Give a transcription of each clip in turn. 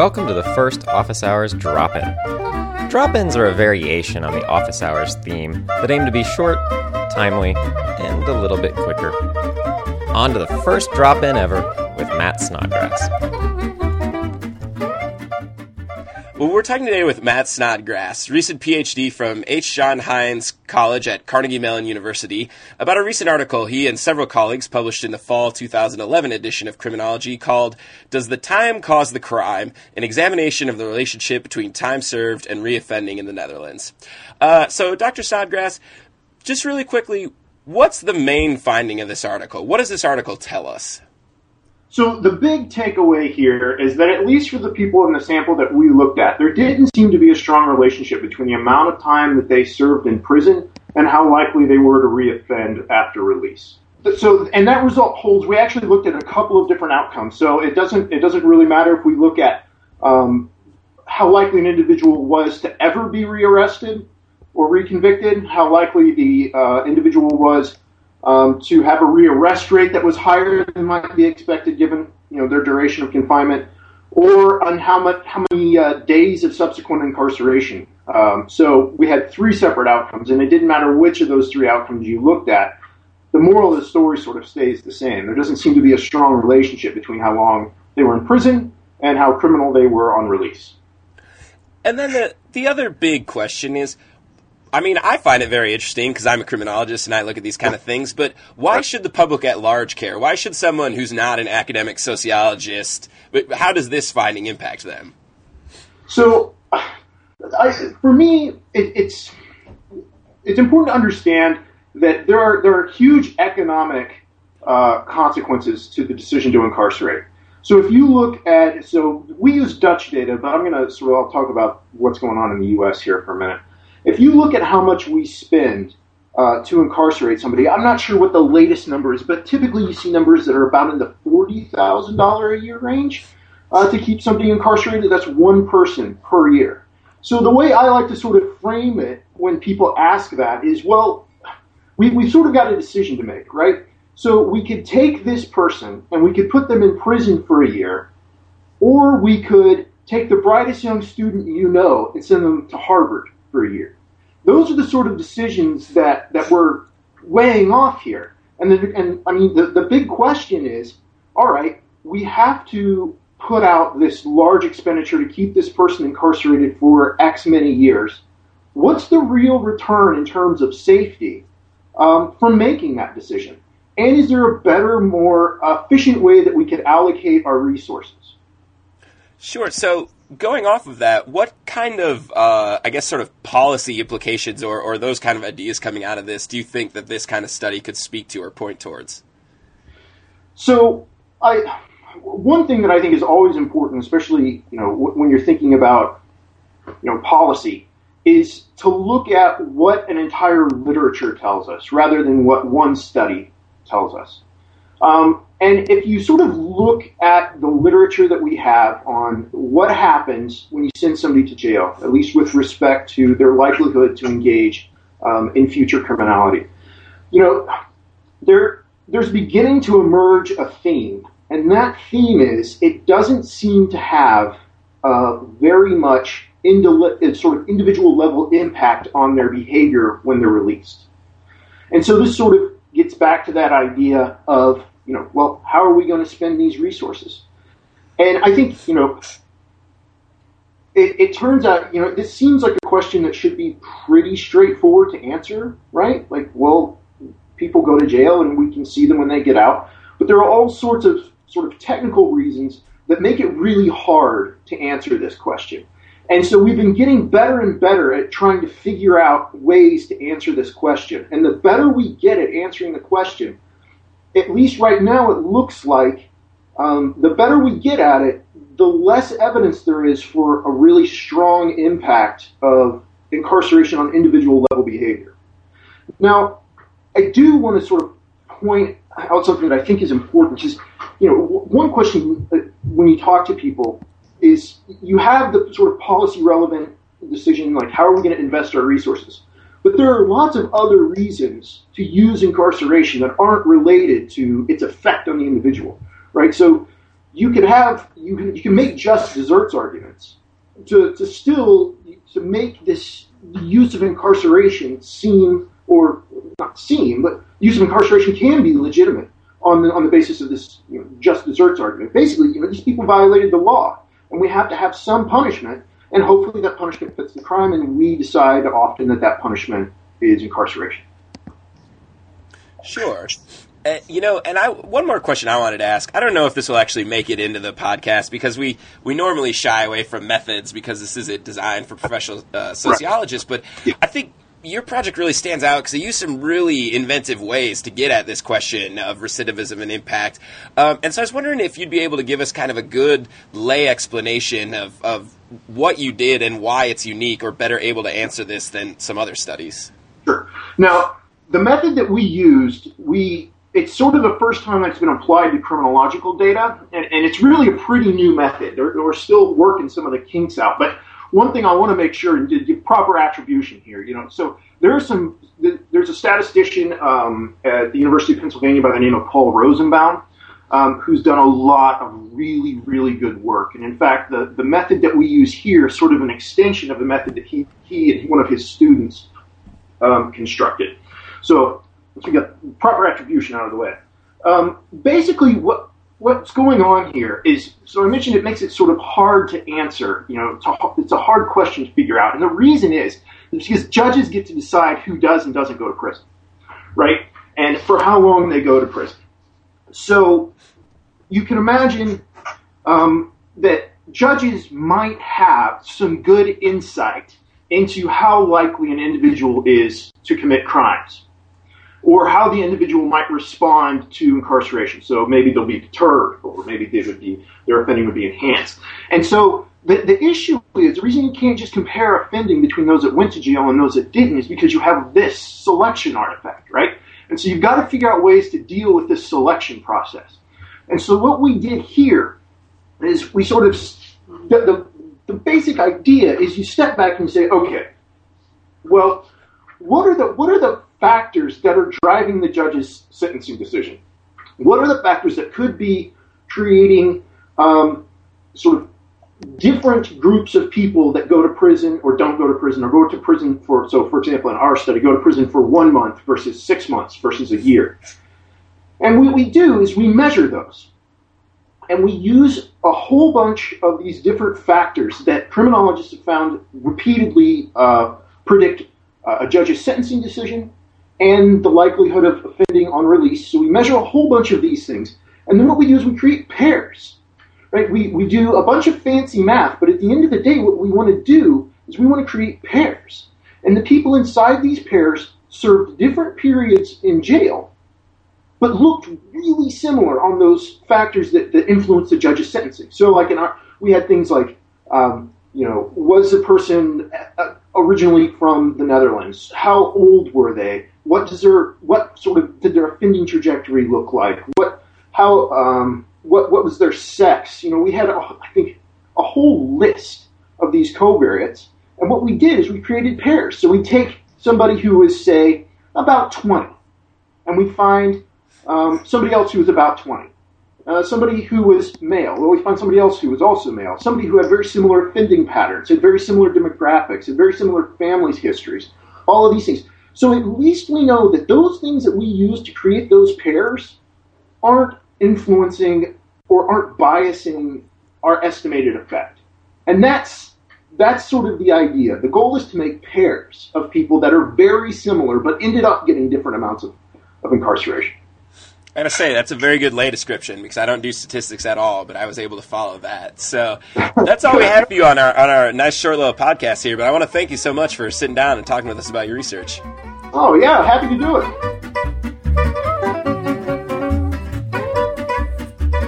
welcome to the first Office Hours Drop In. Drop ins are a variation on the Office Hours theme that aim to be short, timely, and a little bit quicker. On to the first drop in ever with Matt Snodgrass. Well, we're talking today with Matt Snodgrass, recent PhD from H. John Heinz College at Carnegie Mellon University, about a recent article he and several colleagues published in the fall 2011 edition of Criminology called Does the Time Cause the Crime? An examination of the relationship between time served and reoffending in the Netherlands. Uh, so, Dr. Snodgrass, just really quickly, what's the main finding of this article? What does this article tell us? So the big takeaway here is that at least for the people in the sample that we looked at, there didn't seem to be a strong relationship between the amount of time that they served in prison and how likely they were to reoffend after release. So, and that result holds. We actually looked at a couple of different outcomes. So it doesn't it doesn't really matter if we look at um, how likely an individual was to ever be rearrested or reconvicted, how likely the uh, individual was um, to have a rearrest rate that was higher than might be expected given you know their duration of confinement, or on how much how many uh, days of subsequent incarceration. Um, so we had three separate outcomes, and it didn't matter which of those three outcomes you looked at. The moral of the story sort of stays the same. There doesn't seem to be a strong relationship between how long they were in prison and how criminal they were on release. And then the the other big question is I mean, I find it very interesting because I'm a criminologist and I look at these kind of things, but why should the public at large care? Why should someone who's not an academic sociologist, but how does this finding impact them? So, I, for me, it, it's it's important to understand that there are there are huge economic uh, consequences to the decision to incarcerate. So if you look at so we use Dutch data, but I'm going to sort of I'll talk about what's going on in the U.S. here for a minute. If you look at how much we spend uh, to incarcerate somebody, I'm not sure what the latest number is, but typically you see numbers that are about in the forty thousand dollar a year range uh, to keep somebody incarcerated. That's one person per year. So the way I like to sort of frame it when people ask that is, well, we, we've sort of got a decision to make, right? So we could take this person and we could put them in prison for a year, or we could take the brightest young student you know and send them to Harvard for a year. Those are the sort of decisions that, that we're weighing off here. And, the, and I mean, the, the big question is all right, we have to put out this large expenditure to keep this person incarcerated for X many years. What's the real return in terms of safety um, from making that decision? And is there a better, more efficient way that we could allocate our resources? Sure. So going off of that, what kind of, uh, I guess, sort of policy implications or, or those kind of ideas coming out of this do you think that this kind of study could speak to or point towards? So, I one thing that I think is always important, especially you know when you're thinking about you know policy, is to look at what an entire literature tells us rather than what one study tells us. Um, and if you sort of look at the literature that we have on what happens when you send somebody to jail, at least with respect to their likelihood to engage um, in future criminality, you know, there there's beginning to emerge a theme, and that theme is it doesn't seem to have uh, very much indi- sort of individual level impact on their behavior when they're released. And so this sort of gets back to that idea of you know, well, how are we going to spend these resources? And I think, you know, it, it, turns out, you know, this seems like a question that should be pretty straightforward to answer, right? Like, well, people go to jail and we can see them when they get out. But there are all sorts of sort of technical reasons that make it really hard to answer this question. And so we've been getting better and better at trying to figure out ways to answer this question. And the better we get at answering the question, at least right now, it looks like um, the better we get at it, the less evidence there is for a really strong impact of incarceration on individual level behavior. Now, I do want to sort of point out something that I think is important, which is, you know, one question when you talk to people is you have the sort of policy relevant decision, like how are we going to invest our resources? But there are lots of other reasons to use incarceration that aren't related to its effect on the individual, right? So you can have you can you can make just deserts arguments to to still to make this use of incarceration seem or not seem, but use of incarceration can be legitimate on the on the basis of this you know, just deserts argument. Basically, you know, these people violated the law, and we have to have some punishment, and hopefully that punishment fits the crime, and we decide often that that punishment is incarceration. Sure. Uh, you know, and I one more question I wanted to ask. I don't know if this will actually make it into the podcast because we we normally shy away from methods because this isn't designed for professional uh, sociologists. But I think your project really stands out because it used some really inventive ways to get at this question of recidivism and impact. Um, and so I was wondering if you'd be able to give us kind of a good lay explanation of, of what you did and why it's unique or better able to answer this than some other studies. Sure. Now, the method that we used, we it's sort of the first time that's been applied to criminological data, and, and it's really a pretty new method. We're still working some of the kinks out, but one thing I want to make sure and give proper attribution here. You know, so there's some there's a statistician um, at the University of Pennsylvania by the name of Paul Rosenbaum. Um, who's done a lot of really, really good work. And in fact, the, the method that we use here is sort of an extension of the method that he, he and one of his students um, constructed. So let's get proper attribution out of the way. Um, basically, what what's going on here is so I mentioned it makes it sort of hard to answer. You know, it's a, it's a hard question to figure out, and the reason is because judges get to decide who does and doesn't go to prison, right? And for how long they go to prison. So you can imagine um, that judges might have some good insight into how likely an individual is to commit crimes or how the individual might respond to incarceration. So maybe they'll be deterred, or maybe they would be, their offending would be enhanced. And so the, the issue is the reason you can't just compare offending between those that went to jail and those that didn't is because you have this selection artifact, right? And so you've got to figure out ways to deal with this selection process. And so what we did here is we sort of the, the, the basic idea is you step back and say, okay, well, what are the what are the factors that are driving the judge's sentencing decision? What are the factors that could be creating um, sort of different groups of people that go to prison or don't go to prison or go to prison for, so for example, in our study, go to prison for one month versus six months versus a year. And what we do is we measure those. And we use a whole bunch of these different factors that criminologists have found repeatedly uh, predict uh, a judge's sentencing decision and the likelihood of offending on release. So we measure a whole bunch of these things. And then what we do is we create pairs. Right? We, we do a bunch of fancy math, but at the end of the day, what we want to do is we want to create pairs. And the people inside these pairs served different periods in jail, but looked really similar on those factors that, that influence the judge's sentencing. So, like in our, we had things like, um, you know, was the person uh, originally from the Netherlands? How old were they? what does their what sort of did their offending trajectory look like? What how um, what what was their sex? You know, we had a, I think a whole list of these covariates, and what we did is we created pairs. So we take somebody who was say about twenty, and we find um, somebody else who was about twenty. Uh, somebody who was male. Well, we find somebody else who was also male. Somebody who had very similar offending patterns, had very similar demographics, had very similar families' histories. All of these things. So at least we know that those things that we use to create those pairs aren't influencing or aren't biasing our estimated effect. And that's that's sort of the idea. The goal is to make pairs of people that are very similar but ended up getting different amounts of, of incarceration. I gotta say that's a very good lay description because I don't do statistics at all, but I was able to follow that. So that's all we have for you on our on our nice short little podcast here. But I want to thank you so much for sitting down and talking with us about your research. Oh yeah, happy to do it.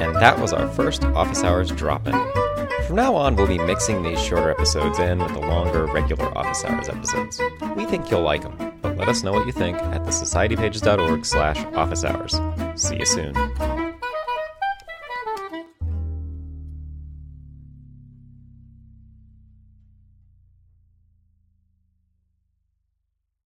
And that was our first office hours drop in. From now on, we'll be mixing these shorter episodes in with the longer, regular office hours episodes. We think you'll like them, but let us know what you think at thesocietypages.org slash office hours. See you soon.